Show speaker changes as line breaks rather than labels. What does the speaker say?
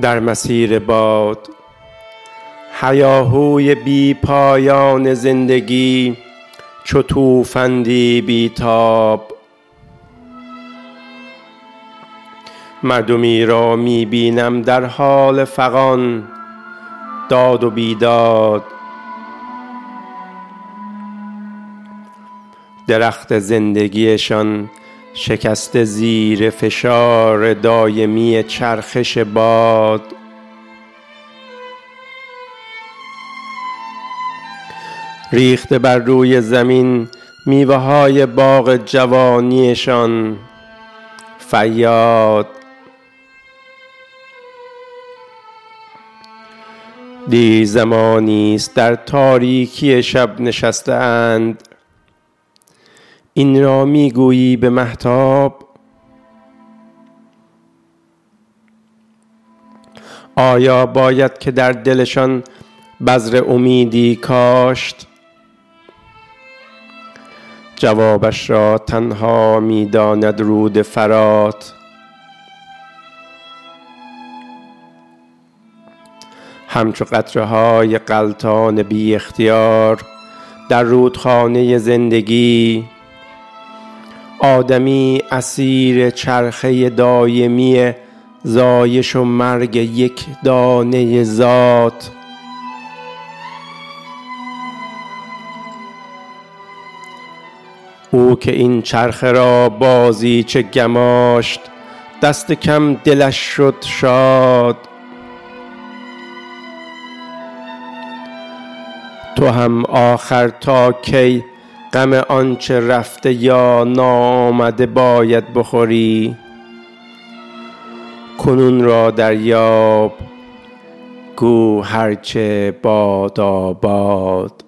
در مسیر باد. هیاهوی بی پایان زندگی چو توفندی بی تاب. مردمی را می بینم در حال فغان داد و بیداد. درخت زندگیشان شکسته زیر فشار دایمی چرخش باد. ریخته بر روی زمین میوه های باغ جوانیشان. فیاد دی زمانی است در تاریکی شب نشسته اند این را می گویی به مهتاب. آیا باید که در دلشان بذر امیدی کاشت؟ جوابش را تنها می داند رود فرات. همچو قطره های بی اختیار در رودخانه زندگی آدمی اسیر چرخه دایمی زایش و مرگ یک دانه ذات. او که این چرخه را بازیچه گماشت دست کم دلش شد شاد. تو هم آخر تا کی غم آنچه رفته یا ناآمده باید بخوری کنون را دریاب گو هرچه باداباد